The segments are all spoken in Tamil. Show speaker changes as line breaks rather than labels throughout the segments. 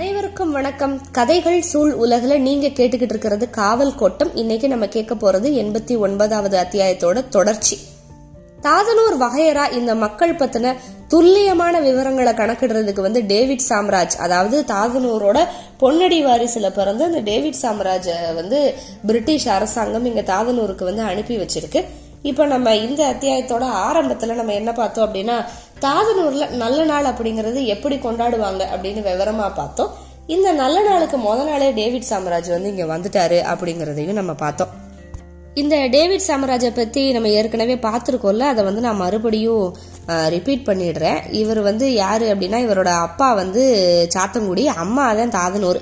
அனைவருக்கும் வணக்கம். கதைகள் சூழ் உலகில் நீங்க கேட்டுக்கிட்டு இருக்கிறது காவல் கோட்டம். இன்னைக்கு நம்ம கேட்க போறது எண்பத்தி ஒன்பதாவது அத்தியாயத்தோட தொடர்ச்சி. தாதனூர் வகையரா இந்த மக்கள் பத்தின துல்லியமான விவரங்களை கணக்கிடுறதுக்கு வந்து டேவிட் சாம்ராஜ் அதாவது தாதனூரோட பொன்னடி வாரிசுல பிறந்து அந்த டேவிட் சாம்ராஜ வந்து பிரிட்டிஷ் அரசாங்கம் இங்க தாதனூருக்கு வந்து அனுப்பி வச்சிருக்கு. இப்போ நம்ம இந்த அத்தியாயத்தோட ஆரம்பத்துல நம்ம என்ன பார்த்தோம் அப்படின்னா தாதனூர்ல நல்ல நாள் அப்படிங்கறது எப்படி கொண்டாடுவாங்க அப்படின்னு விவரமா பார்த்தோம். இந்த நல்ல நாளுக்கு முத நாளே டேவிட் சாம்ராஜ் வந்து இங்க வந்துட்டாரு அப்படிங்கறதையும் நம்ம பார்த்தோம். இந்த டேவிட் சாம்ராஜை பத்தி நம்ம ஏற்கனவே பார்த்துருக்கோம்ல அதை வந்து நான் மறுபடியும் ரிப்பீட் பண்ணிடுறேன். இவர் வந்து யாரு அப்படின்னா இவரோட அப்பா வந்து சாத்தங்குடி அம்மா தான் தாதனூர்.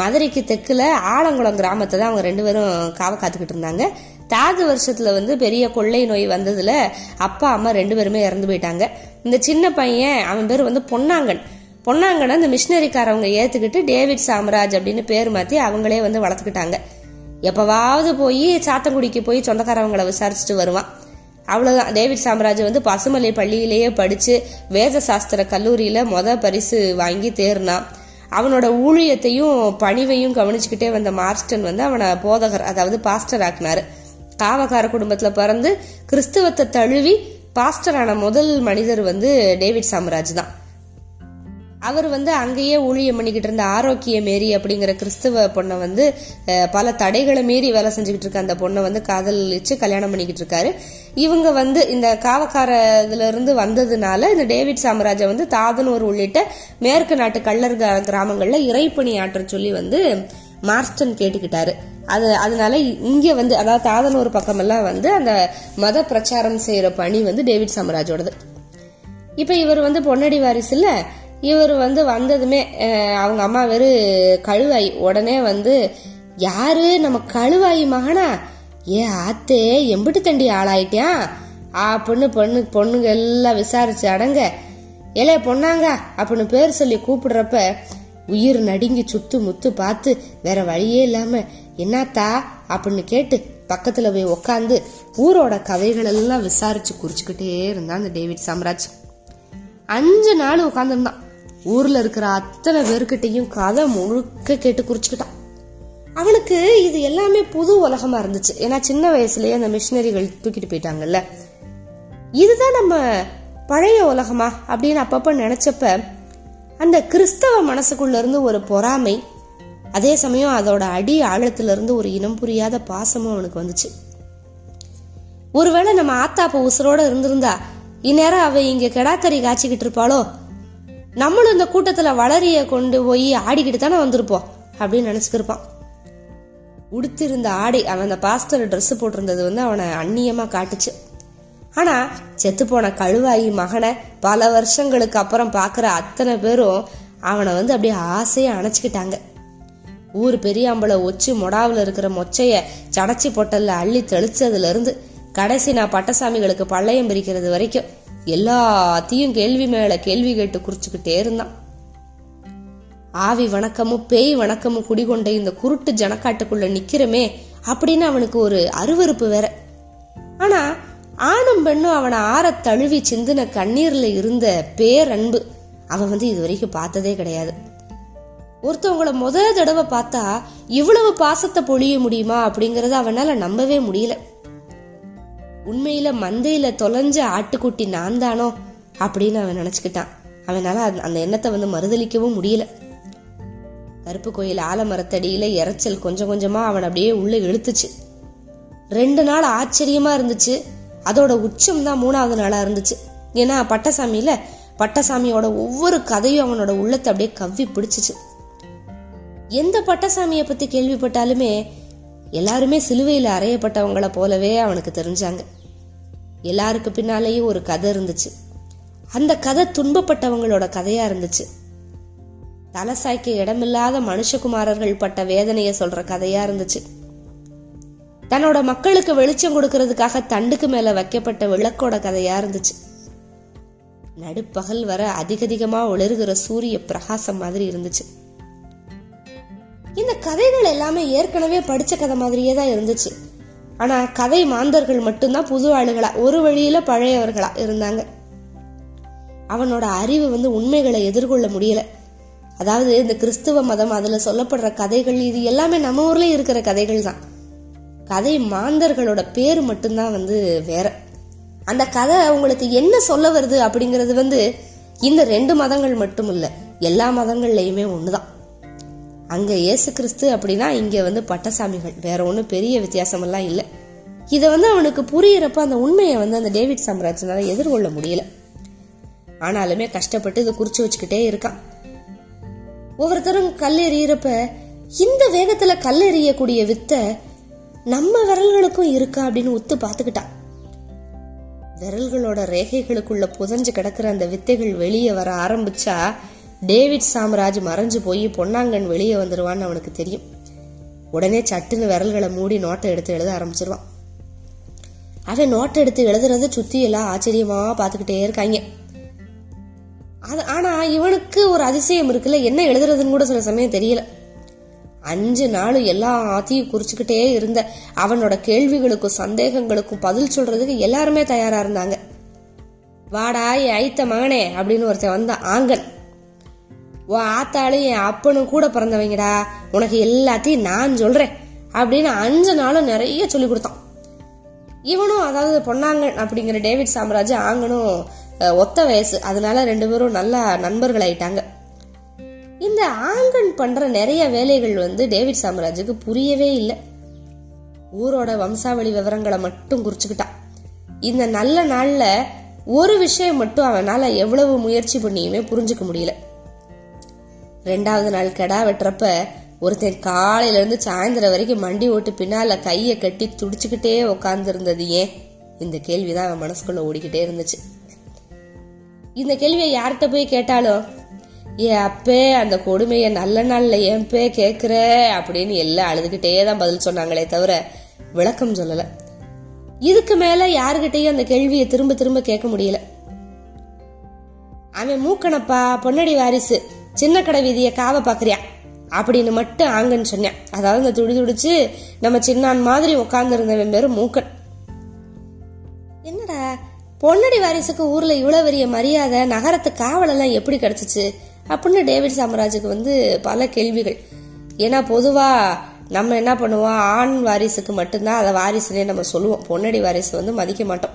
மதுரைக்கு தெற்குல ஆலங்குளம் கிராமத்தை தான் அவங்க ரெண்டு பேரும் காவ காத்துக்கிட்டு இருந்தாங்க. தாது வருஷத்துல வந்து பெரிய கொள்ளை நோய் வந்ததுல அப்பா அம்மா ரெண்டு பேருமே இறந்து போயிட்டாங்க. இந்த சின்ன பையன் அவன் பேர் வந்து பொன்னாங்கன். பொன்னாங்கனை இந்த மிஷினரிக்காரவங்க ஏத்துக்கிட்டு டேவிட் சாம்ராஜ் அப்படின்னு பேர் மாத்தி அவங்களே வந்து வளர்த்துக்கிட்டாங்க. எப்பவாவது போய் சாத்தங்குடிக்கு போய் சொந்தக்காரவங்களை விசாரிச்சுட்டு வருவான். அவ்வளவுதான். டேவிட் சாம்ராஜ் வந்து பசுமலை பள்ளியிலேயே படிச்சு வேத சாஸ்திர கல்லூரியில மொத பரிசு வாங்கி தேர்னான். அவனோட ஊழியத்தையும் பணிவையும் கவனிச்சுக்கிட்டே வந்த மார்ஸ்டன் வந்து அவனை போதகர் அதாவது பாஸ்டர் ஆக்குனாரு. காவக்கார குடும்பத்துல பிறந்து கிறிஸ்தவத்தை தழுவி பாஸ்டரான முதல் மனிதர் வந்து டேவிட் சாம்ராஜ் தான். அவர் வந்து அங்கேயே ஊழியம் பண்ணிக்கிட்டு இருந்த ஆரோக்கிய மேரி அப்படிங்கிற கிறிஸ்துவ பொண்ணை வந்து பல தடைகளை மீறி வேலை செஞ்சுக்கிட்டு இருக்க அந்த பொண்ணை வந்து காதலிச்சு கல்யாணம் பண்ணிக்கிட்டு இருக்காரு. இவங்க வந்து இந்த காவக்கார இதுல இருந்து வந்ததுனால இந்த டேவிட் சாம்ராஜை வந்து தாதனூர் உள்ளிட்ட மேற்கு நாட்டு கள்ளர் கிராமங்கள்ல இறைப்பணி ஆற்ற சொல்லி வந்து மார்ஸ்டன் கேட்டுக்கிட்டாரு. அது அதனால இங்க வந்து அதாவது தாதனூர் பக்கமெல்லாம் வந்து அந்த மத பிரச்சாரம் செய்யற பணி வந்து டேவிட் சாம்ராஜோடது. இப்ப இவர் வந்து பொன்னடி வாரிசுல இவர் வந்து வந்ததுமே அவங்க அம்மா வேறு கழுவாய். உடனே வந்து யாரு? நம்ம கழுவாய் மகனா? ஏ ஆத்தே எம்பிட்டு தண்டி ஆளாயிட்டியா? அப்படின்னு பொண்ணு பொண்ணுங்க எல்லாம் விசாரிச்சு அடங்க. ஏலே பொண்ணாங்க அப்படின்னு பேர் சொல்லி கூப்பிடுறப்ப உயிர் நடுங்கி சுத்து முத்து பார்த்து வேற வழியே இல்லாம என்னத்தா? அப்படின்னு கேட்டு பக்கத்துல போய் உக்காந்து ஊரோட கதைகள் எல்லாம் விசாரிச்சு குறிச்சுக்கிட்டே இருந்தான் அந்த டேவிட் சாம்ராஜ். அஞ்சு நாள் உட்காந்துருந்தான் ஊர்ல இருக்கிற அத்தனை பேர்கிட்டையும் கதை முழுக்க கேட்டு குறிச்சுக்கிட்டான். அவனுக்கு இது எல்லாமே புது உலகமா இருந்துச்சு. ஏன்னா சின்ன வயசுலயே அந்த மிஷினரிகள் தூக்கிட்டு போயிட்டாங்கல்ல. இதுதான் நம்ம பழைய உலகமா அப்படின்னு அப்பப்ப நினைச்சப்ப அந்த கிறிஸ்தவ மனசுக்குள்ள இருந்து ஒரு பொறாமை அதே சமயம் அதோட அடி ஆழத்திலிருந்து ஒரு இனம் புரியாத பாசமும் அவனுக்கு வந்துச்சு. ஒருவேளை நம்ம ஆத்தா அப்ப உசுரோட இருந்திருந்தா இந்நேரம் அவ இங்க கெடாக்கறி காய்ச்சிக்கிட்டு இருப்பாளோ? நம்மளும் இந்த கூட்டத்துல வளரிய கொண்டு போய் ஆடிக்கிட்டு தானே வந்திருப்போம் அப்படின்னு நினைச்சுக்கிருப்பான். உடுத்திருந்த ஆடை அவன் அந்த பாஸ்டர் ட்ரெஸ் போட்டிருந்தது வந்து அவனை அந்நியமா காட்டுச்சு. ஆனா செத்து போன கழுவாயி மகனை பல வருஷங்களுக்கு அப்புறம் பாக்குற அத்தனை பேரும் அவனை வந்து அப்படியே ஆசையா அணைச்சிக்கிட்டாங்க. ஊர் பெரியாம்பளை ஒச்சு மொடாவில் இருக்கிற மொச்சைய சடைச்சி பொட்டல்ல அள்ளி தெளிச்சதுல இருந்து கடைசி நான் பட்டசாமிகளுக்கு பள்ளையம் பிரிக்கிறது வரைக்கும் எல்லாத்தையும் கேள்வி மேல கேள்வி கேட்டு குறிச்சுக்கிட்டே இருந்தான். ஆவி வணக்கமும் பேய் வணக்கமும் குடிகொண்ட இந்த குருட்டு ஜனக்காட்டுக்குள்ள நிக்கிறமே அப்படின்னு அவனுக்கு ஒரு அருவருப்பு வேற. ஆனா ஆணும் பெண்ணும் அவனை ஆற தழுவி சிந்தின கண்ணீர்ல இருந்த பேரன்பு அவன் வந்து இது வரைக்கும் பார்த்ததே கிடையாது. ஒருத்தவங்கள முத தடவை பார்த்தா இவ்வளவு பாசத்தை பொழிய முடியுமா அப்படிங்கறத அவனால நம்பவே முடியல. உண்மையில மந்தையில தொலைஞ்ச ஆட்டுக்குட்டி நான் தானோ அப்படின்னு அவன் நினைச்சுக்கிட்டான். அவனால அந்த- அந்த எண்ணத்தை வந்து மறுதலிக்கவும் முடியல. கருப்பு கோயில் ஆலமரத்தடியில இறைச்சல் கொஞ்சம் கொஞ்சமா அவன் அப்படியே உள்ள இழுத்துச்சு. ரெண்டு நாள் ஆச்சரியமா இருந்துச்சு. அதோட உச்சம் தான் மூணாவது நாளாக இருந்துச்சு. ஏன்னா பட்டசாமியில் பட்டசாமியோட ஒவ்வொரு கதையும் அவனோட உள்ளத்தை அப்படியே கவ்வி பிடிச்சிச்சு. எந்த பட்டசாமியை பற்றி கேள்விப்பட்டாலுமே எல்லாருமே சிலுவையில் அறையப்பட்டவங்கள போலவே அவனுக்கு தெரிஞ்சாங்க. எல்லாருக்கு பின்னாலேயும் ஒரு கதை இருந்துச்சு. அந்த கதை துன்பப்பட்டவங்களோட கதையா இருந்துச்சு. தலசாய்க்கு இடமில்லாத மனுஷகுமாரர்கள் பட்ட வேதனைய சொல்ற கதையா இருந்துச்சு. தன்னோட மக்களுக்கு வெளிச்சம் கொடுக்கறதுக்காக தண்டுக்கு மேல வைக்கப்பட்ட விளக்கோட கதையா இருந்துச்சு. நடுப்பகல் வர அதிகதிகமா ஒளிர்கிற சூரிய பிரகாசம் மாதிரி இருந்துச்சு. இந்த கதைகள் எல்லாமே ஏற்கனவே படிச்ச கதை மாதிரியே தான் இருந்துச்சு. ஆனா கதை மாந்தர்கள் மட்டும்தான் புது ஆளுகளா ஒரு வழியில பழையவர்களா இருந்தாங்க. அவனோட அறிவு வந்து உண்மைகளை எதிர்கொள்ள முடியல. அதாவது இந்த கிறிஸ்துவ மதம் அதுல சொல்லப்படுற கதைகள் இது எல்லாமே நம்ம ஊர்ல இருக்கிற கதைகள் தான். கதை மாந்தர்களோட பேர் மட்டும்தான் வந்து வேற. அந்த கதை உங்களுக்கு என்ன சொல்ல வருது அப்படிங்கிறது வந்து இந்த ரெண்டு மதங்கள் மட்டும் இல்லை எல்லா மதங்கள்லையுமே ஒண்ணுதான். அங்க இயேசு கிறிஸ்து அப்படின்னா இங்க வந்து பட்டசாமிகள் வேற ஒன்றும் பெரிய வித்தியாசமெல்லாம் இல்லை. இதை வந்து அவனுக்கு புரியறப்ப அந்த உண்மையை வந்து அந்த டேவிட் சாம்ராஜ்னால எதிர்கொள்ள முடியல. ஆனாலுமே கஷ்டப்பட்டு இதை குறிச்சு வச்சுக்கிட்டே இருக்கான். ஒவ்வொருத்தரும் கல் எறியறப்ப இந்த வேகத்துல கல் எறியக்கூடிய வித்தை நம்ம விரல்களுக்கும் இருக்கா அப்படின்னு ஒத்து பார்த்துக்கிட்டா விரல்களோட ரேகைகளுக்குள்ள புதஞ்சு கிடக்கிற அந்த வித்தைகள் வெளியே வர ஆரம்பிச்சா டேவிட் சாம்ராஜ் மறைஞ்சு போய் பொன்னாங்கன் வெளியே வந்துருவான்னு அவனுக்கு தெரியும். உடனே சட்டுன்னு விரல்களை மூடி நோட்டை எடுத்து எழுத ஆரம்பிச்சிருவான். அவன் நோட்டை எடுத்து எழுதுறத சுத்தி எல்லாம் ஆச்சரியமா பார்த்துக்கிட்டே இருக்காங்க. அது ஆனா இவனுக்கு ஒரு அதிசயம் இருக்குல்ல என்ன எழுதுறதுன்னு கூட சில சமயம் தெரியல. அஞ்சு நாள் எல்லாத்தையும் குறிச்சுக்கிட்டே இருந்த அவனோட கேள்விகளுக்கும் சந்தேகங்களுக்கும் பதில் சொல்றதுக்கு எல்லாருமே தயாரா இருந்தாங்க. வாடா என் ஐத்த மகனே அப்படின்னு ஒருத்தன் வந்தான். ஆங்கன் உன் ஆத்தாலும் என் அப்பனும் கூட பிறந்தவங்கடா. உனக்கு எல்லாத்தையும் நான் சொல்றேன். அப்படின்னு அஞ்சு நாளும் நிறைய சொல்லி கொடுத்தான். இவனும் அதாவது பொன்னாங்கன் அப்படிங்கிற டேவிட் சாம்ராஜ் ஆங்கனும் ஒத்த வயசு. அதனால ரெண்டு பேரும் நல்லா நண்பர்கள் ஆயிட்டாங்க இந்த ஆங்கன் பண்ற நிறைய வேலைகள் வந்து டேவிட் சாம்ராஜுக்கு புரியவே இல்லை. ஊரோட வம்சாவளி விவரங்களை மட்டும் குறிச்சுக்கிட்டான் இந்த நல்ல நாள்ல ஒரு விஷயம் மட்டும் அவனால எவ்வளவு முயற்சி பண்ணியுமே புரிஞ்சுக்க முடியல. ரெண்டாவது நாள் கெடா வெட்டுறப்ப ஒருத்தன் காலையில இருந்து சாயந்தரம் வரைக்கும் மண்டி ஓட்டு பின்னால கைய கட்டி துடிச்சுக்கிட்டே உக்காந்து இருந்தது ஏன்? இந்த கேள்விதான் அவன் மனசுக்குள்ள ஓடிக்கிட்டே இருந்துச்சு. இந்த கேள்வியை யார்கிட்ட போய் கேட்டாலும் ஏ அப்பே அந்த கொடுமையை நல்ல நாள்ல ஏன் பே கேக்குற? அப்படின்னு எல்லாம் அழுதுகிட்டே தான் பதில் சொன்னாங்களே தவிர விளக்கம் சொல்லல. இதுக்கு மேல யாருகிட்டையும் அந்த கேள்வியை திரும்ப திரும்ப கேட்க முடியல. அவன் மூக்கணப்பா பொன்னடி வாரிசு சின்ன கடை வீதிய காவ பாக்குறியா? அப்படின்னு மட்டும் ஆங்கன்னு சொன்னேன். அதாவது இந்த துடி துடிச்சு நம்ம சின்னான் மாதிரி உட்கார்ந்து இருந்தவன் பேரு மூக்கன். என்னடா பொன்னடி வாரிசுக்கு ஊர்ல இவ்வளவு பெரிய மரியாதை நகரத்து காவலெல்லாம் எப்படி கிடைச்சிச்சு? அப்படின்னு டேவிட் சாமராஜுக்கு வந்து பல கேள்விகள். ஏன்னா பொதுவாக நம்ம என்ன பண்ணுவோம்? ஆண் வாரிசுக்கு மட்டும்தான் அதை வாரிசுலேயே நம்ம சொல்லுவோம். பொன்னடி வாரிசு வந்து மதிக்க மாட்டோம்.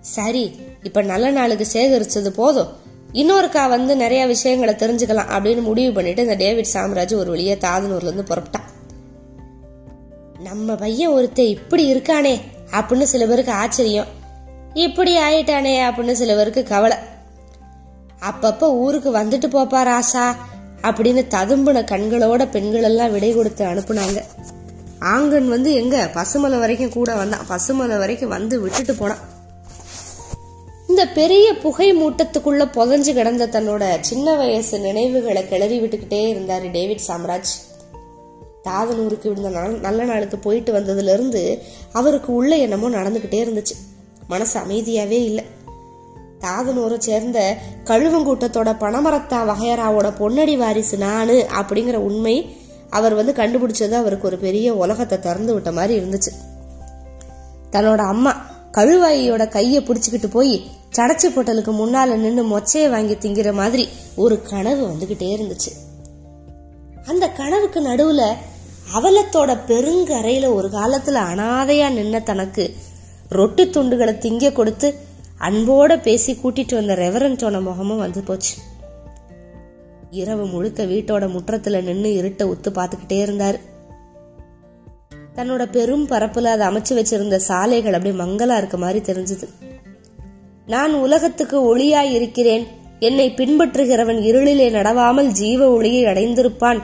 சரி இப்போ நல்ல நாளுக்கு சேகரிச்சது போதும். இன்னொருக்கா வந்து நிறைய விஷயங்களை தெரிஞ்சுக்கலாம் அப்படின்னு முடிவு பண்ணிட்டு இந்த டேவிட் சாம்ராஜ் ஒரு வழியா தாதனூர்லேருந்து புறப்பட்டான். நம்ம பையன் ஒருத்த இப்படி இருக்கானே அப்படின்னு சில பேருக்கு ஆச்சரியம். இப்படி ஆயிட்டானே அப்படின்னு சில பேருக்கு கவலை. அப்பப்ப ஊருக்கு வந்துட்டு போப்பா ராசா அப்படின்னு ததும்புன கண்களோட பெண்கள் எல்லாம் விடை கொடுத்து அனுப்புனாங்க. ஆங்கன் வந்து எங்க? பசுமலை வரைக்கும் கூட வந்தான். பசுமலை வரைக்கும் வந்து விட்டுட்டு போனான். இந்த பெரிய புகை மூட்டத்துக்குள்ள புதஞ்சு கிடந்த தன்னோட சின்ன வயசு நினைவுகளை கிளறி விட்டுக்கிட்டே இருந்தாரு டேவிட் சாம்ராஜ். தாதனூருக்கு இருந்த நாள் நல்ல நாளுக்கு போயிட்டு வந்ததுல இருந்து அவருக்கு உள்ள என்னமோ நடந்துகிட்டே இருந்துச்சு. மனசு அமைதியாவே இல்லை. தாதனூரை சேர்ந்த கழுவங்கூட்டத்தோட பணமரத்தா வகையராவோட பொன்னடி வாரிசு நானு அப்படிங்கிற உண்மை அவர் வந்து கண்டுபிடிச்சது அவருக்கு ஒரு பெரிய உலகத்தை திறந்து விட்ட மாதிரி இருந்துச்சு. தன்னோட அம்மா கழுவாயியோட கையை பிடிச்சிக்கிட்டு போய் சடச்சு பொட்டலுக்கு முன்னால நின்று மொச்சையை வாங்கி திங்கிற மாதிரி ஒரு கனவு வந்துகிட்டே இருந்துச்சு. அந்த கனவுக்கு நடுவுல அவலத்தோட பெருங்கரையில ஒரு காலத்துல அனாதையா நின்ன தனக்கு ரொட்டி துண்டுகளை திங்க கொடுத்து அன்போட பேசி கூட்டிட்டு வந்த ரெவரன்ஸோட முகமும் வந்து போச்சு. இரவு முழுக்க வீட்டோட முற்றத்துல நின்று இருட்ட உத்து பார்த்துக்கிட்டே இருந்தாரு. தன்னோட பெரும் பரப்புல அதை அமைச்சு வச்சிருந்த சாலைகள் அப்படியே மங்கலா இருக்க மாதிரி தெரிஞ்சது. நான் உலகத்துக்கு ஒளியாய் இருக்கிறேன். என்னை பின்பற்றுகிறவன் இருளிலே நடவாமல் ஜீவ ஒளியை அடைந்திருப்பான்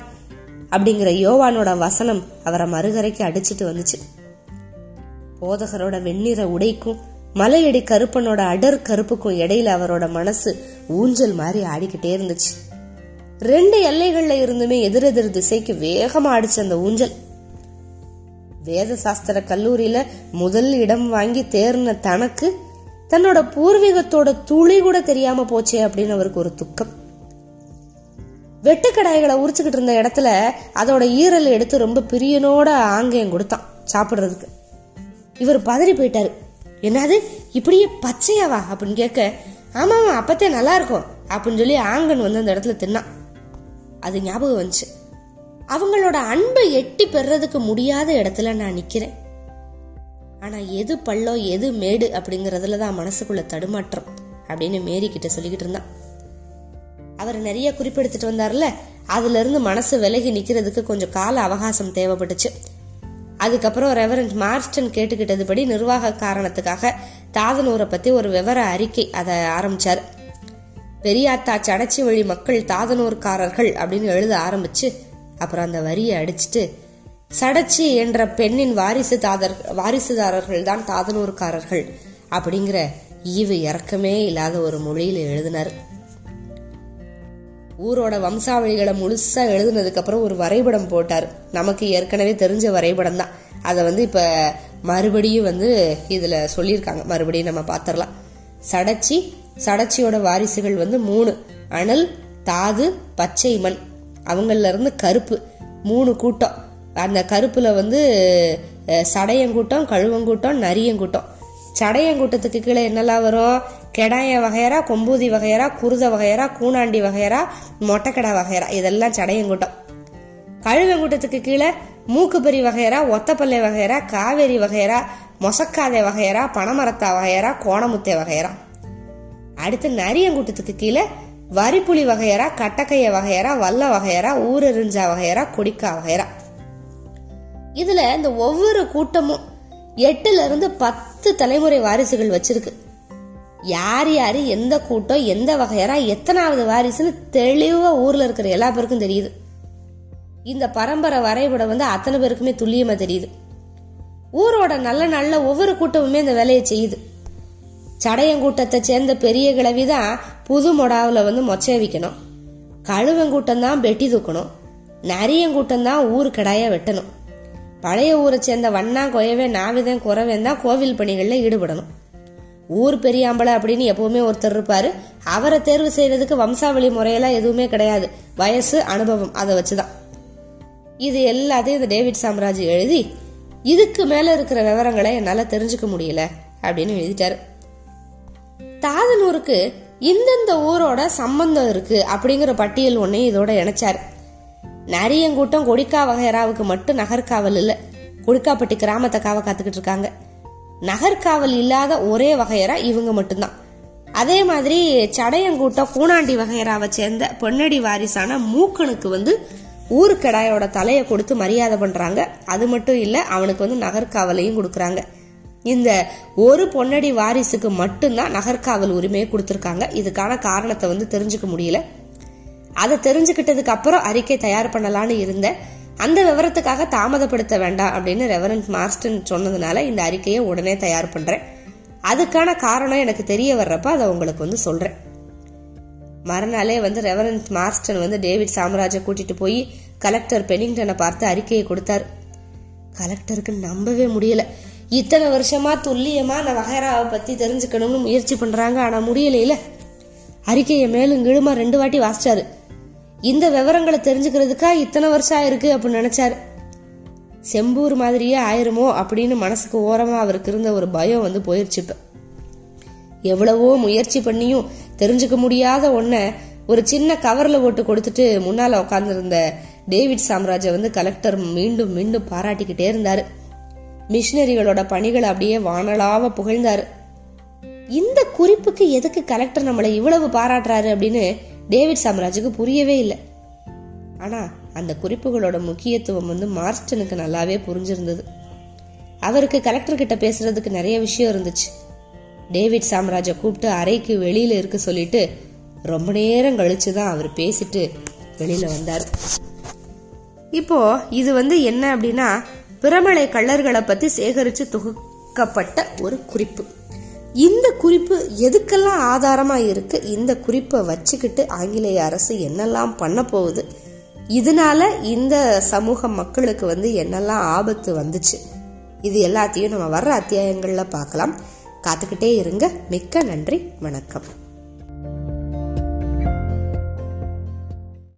அப்படிங்கிற யோவானோட வசனம் அவரை மறுகரைக்கு அடிச்சிட்டு வந்துச்சு. போதகரோட வெண்ணிற உடைக்கும் மலையடி கருப்பனோட அடர் கருப்புக்கும் இடையில அவரோட மனசு ஊஞ்சல் மாதிரி ஆடிக்கிட்டே இருந்துச்சு. ரெண்டு எல்லைகள்ல இருந்துமே எதிரெதிர் திசைக்கு வேகமா அடிச்ச அந்த ஊஞ்சல். வேத சாஸ்திர கல்லூரியில முதல் இடம் வாங்கி தேர்ன தனக்கு தன்னோட பூர்வீகத்தோட துளி கூட தெரியாம போச்சே அப்படின்னு அவருக்கு ஒரு துக்கம். வெட்டுக்கடாய்களை உரிச்சுக்கிட்டு இருந்த இடத்துல அதோட ஈரல் எடுத்து ரொம்ப பிரியனோட ஆங்கயம் கொடுத்தான் சாப்பிடுறதுக்கு. இவர் பதறி போயிட்டாரு. என்னது? இப்படியே பச்சையாவா? அப்படின்னு கேட்க ஆமாம் அப்பத்தே நல்லா இருக்கும் அப்படின்னு சொல்லி ஆங்கன் வந்து அந்த இடத்துல தின்னான். அது ஞாபகம் வந்துச்சு. அவங்களோட அன்பை எட்டி பெறதுக்கு முடியாத இடத்துல நான் நிற்கிறேன் ஆனால் எது பள்ளம் எது மேடு அப்படிங்கிறதுல தான் மனசுக்குள்ள தடுமாற்றம் அப்படின்னு மேரி கிட்ட சொல்லிக்கிட்டு இருந்தான். அவர் நிறைய குறிப்பெடுத்துட்டு வந்தார்ல அதுல இருந்து மனசு விலகி நிக்கிறதுக்கு கொஞ்சம் கால அவகாசம் தேவைப்பட்டுச்சு. அதுக்கப்புறம் ரெவரண்ட் மார்ஸ்டன் கேட்டுக்கிட்டதுபடி நிர்வாக காரணத்துக்காக தாதனூரை பத்தி ஒரு விவர அறிக்கை அதை ஆரம்பிச்சாரு. பெரியாத்தா சடச்சி வழி மக்கள் தாதனூர்காரர்கள் அப்படின்னு எழுத ஆரம்பிச்சு அப்புறம் அந்த வரியை அடிச்சிட்டு சடச்சி என்ற பெண்ணின் வாரிசு தாதர் வாரிசுதாரர்கள் தான் தாதனூர்காரர்கள் அப்படிங்கிற ஈவு இறக்கமே இல்லாத ஒரு மொழியில் எழுதினார். ஊரோட வம்சாவளிகளை முழுசா எழுதுனதுக்கு அப்புறம் ஒரு வரைபடம் போட்டார். நமக்கு ஏற்கனவே தெரிஞ்ச வரைபடம் தான். அதை வந்து இப்ப மறுபடியும் வந்து இதுல சொல்லியிருக்காங்க. மறுபடியும் நம்ம பாத்திரலாம். சடச்சி சடச்சியோட வாரிசுகள் வந்து மூணு. அனல் தாது பச்சை மண். அவங்கள இருந்து கருப்பு. மூணு கூட்டம். அந்த கருப்புல வந்து சடையங்கூட்டம் கழுவங்கூட்டம் நரியங்கூட்டம். சடையங்கூட்டத்துக்கு கீழே என்னெல்லாம் வரும்? கெடாய வகையரா கொம்பூதி வகையரா குருத வகையரா கூனாண்டி வகையரா மொட்டைக்கடா வகையரா இதெல்லாம் சடையங்கூட்டம் கழுவங்குட்டத்துக்கு கீழே மூக்குப்பெரி வகையரா ஒத்தப்பல்லை வகையரா காவேரி வகையரா மொசக்காதை வகையரா பனமரத்தா வகையரா கோணமுத்தை வகையரா அடுத்து நரியங்கூட்டத்துக்கு கீழே வரிப்புலி வகையரா கட்டக்கைய வகையரா வல்ல வகையரா ஊரெறிஞ்சா வகையரா கொடிக்கா வகையரா இதுல இந்த ஒவ்வொரு கூட்டமும் எட்டுல இருந்து பத்து தலைமுறை வாரிசுகள் வச்சிருக்கு. யார் யார் எந்த கூட்டம் எந்த வகையரா எத்தனாவது வாரிசுன்னு தெளிவாக ஊரில் இருக்கிற எல்லா பேருக்கும் தெரியுது. இந்த பரம்பரை வரைபடம் வந்து அத்தனை பேருக்குமே துல்லியமாக தெரியுது. ஊரோட நல்ல நல்ல ஒவ்வொரு கூட்டமுமே இந்த வேலையை செய்யுது. சடையங்கூட்டத்தை சேர்ந்த பெரிய கிழவி தான் புது மொடாவில் வந்து மொச்சை வைக்கணும் கழுவங்கூட்டம் தான் பெட்டி தூக்கணும். நரியங்கூட்டம் தான் ஊர் கடாய வெட்டணும். பழைய ஊரை சேர்ந்த வண்ணா கொயவே நாவிதம் குறவேன் தான் கோவில் பணிகளில் ஈடுபடணும். ஊர் பெரியாம்பளை அப்படின்னு எப்பவுமே ஒருத்தர் இருப்பாரு. அவரை தேர்வு செய்யறதுக்கு வம்சாவளி முறையெல்லாம் எதுவுமே கிடையாது. வயசு அனுபவம் அதை வச்சுதான். இது எல்லாத்தையும் இந்த டேவிட் சாம்ராஜ் எழுதி இதுக்கு மேல இருக்கிற விவரங்களை என்னால தெரிஞ்சுக்க முடியல அப்படின்னு எழுதிட்டாரு. தாதனூருக்கு இந்தந்த ஊரோட சம்பந்தம் இருக்கு அப்படிங்கிற பட்டியல் ஒன்னையும் இதோட இணைச்சாரு. நரியங்கூட்டம் கொடிக்கா வகைராவுக்கு மட்டும் நகர்காவல் இல்ல. கொடிக்காப்பட்டி கிராமத்தை காவ காத்துக்கிட்டு இருக்காங்க. நகர்காவல் இல்லாத ஒரே வகையரா இவங்க மட்டும்தான். அதே மாதிரி சடையங்கூட்டம் கூனாண்டி வகையராவை சேர்ந்த பொன்னடி வாரிசான மூக்கனுக்கு வந்து ஊருக்கடாயோட தலையை கொடுத்து மரியாதை பண்றாங்க. அது மட்டும் இல்ல அவனுக்கு வந்து நகர்காவலையும் கொடுக்கறாங்க. இந்த ஒரு பொன்னடி வாரிசுக்கு மட்டும்தான் நகர்காவல் உரிமையை கொடுத்துருக்காங்க. இதுக்கான காரணத்தை வந்து தெரிஞ்சுக்க முடியல. அதை தெரிஞ்சுக்கிட்டதுக்கு அப்புறம் அறிக்கை தயார் பண்ணலான்னு இருந்தேன் அந்த விவரத்துக்காக தாமதப்படுத்த வேண்டாம் அப்படின்னு ரெவரண்ட் மாஸ்டன் சொன்னதுனால இந்த அறிக்கையை உடனே தயார் பண்றேன். அதுக்கான காரணம் எனக்கு தெரிய வர்றப்ப அதை உங்களுக்கு வந்து சொல்றேன். மறுநாளே வந்து ரெவரண்ட் மாஸ்டன் வந்து டேவிட் சாம்ராஜை கூட்டிட்டு போய் கலெக்டர் பெனிங்டனை பார்த்து அறிக்கையை கொடுத்தாரு. கலெக்டருக்கு நம்பவே முடியல. இத்தனை வருஷமா துல்லியமா அந்த வகைராவை பத்தி தெரிஞ்சுக்கணும்னு முயற்சி பண்றாங்க ஆனா முடியலையில. அறிக்கையை மேலும் கீழுமா ரெண்டு வாட்டி வாசிச்சாரு. இந்த விவரங்களை தெரிஞ்சுக்கிறதுக்கா இத்தனை வருஷம் ஆயிருக்கு அப்படின்னு நினைச்சாரு. செம்பூர் மாதிரியே ஆயிருமோ அப்படின்னு மனசுக்கு ஓரமா அவருக்கு இருந்த ஒரு பயம் வந்து போயிருச்சு இப்ப. எவ்வளவோ முயற்சி பண்ணியும் தெரிஞ்சுக்க முடியாத ஒன்ன ஒரு சின்ன கவர்ல ஓட்டு கொடுத்துட்டு முன்னால உட்காந்துருந்த டேவிட் சாம்ராஜை வந்து கலெக்டர் மீண்டும் மீண்டும் பாராட்டிக்கிட்டே இருந்தாரு. மிஷினரிகளோட பணிகளை அப்படியே வானலாவ புகழ்ந்தாரு. இந்த குறிப்புக்கு எதுக்கு கலெக்டர் நம்மளை இவ்வளவு பாராட்டுறாரு அப்படின்னு டேவிட் சாம்ராஜுக்கு புரியவே இல்லை. ஆனால் அந்த குறிப்புகளோட முக்கியத்துவம் வந்து மார்ஸ்டனுக்கு நல்லாவே புரிஞ்சிருந்தது. அவருக்கு கலெக்டர் கிட்ட பேசுறதுக்கு நிறைய விஷயம் இருந்துச்சு. டேவிட் சாம்ராஜை கூப்பிட்டு அறைக்கு வெளியில இருக்க சொல்லிட்டு ரொம்ப நேரம் கழிச்சு தான் அவர் பேசிட்டு வெளியில வந்தார். இப்போ இது வந்து என்ன அப்படின்னா பிரமலை கள்ளர்களை பத்தி சேகரிச்சு தொகுக்கப்பட்ட ஒரு குறிப்பு. இந்த குறிப்பு எதுக்கெல்லாம் ஆதாரமா இருக்கு? இந்த குறிப்பை வச்சுக்கிட்டு ஆங்கிலேய அரசு என்னெல்லாம் பண்ண போகுது? இதனால இந்த சமூக மக்களுக்கு வந்து என்னெல்லாம் ஆபத்து வந்துச்சு? இது எல்லாத்தையும் நம்ம வர்ற அத்தியாயங்கள்ல பார்க்கலாம். காத்துக்கிட்டே இருங்க. மிக்க நன்றி. வணக்கம்.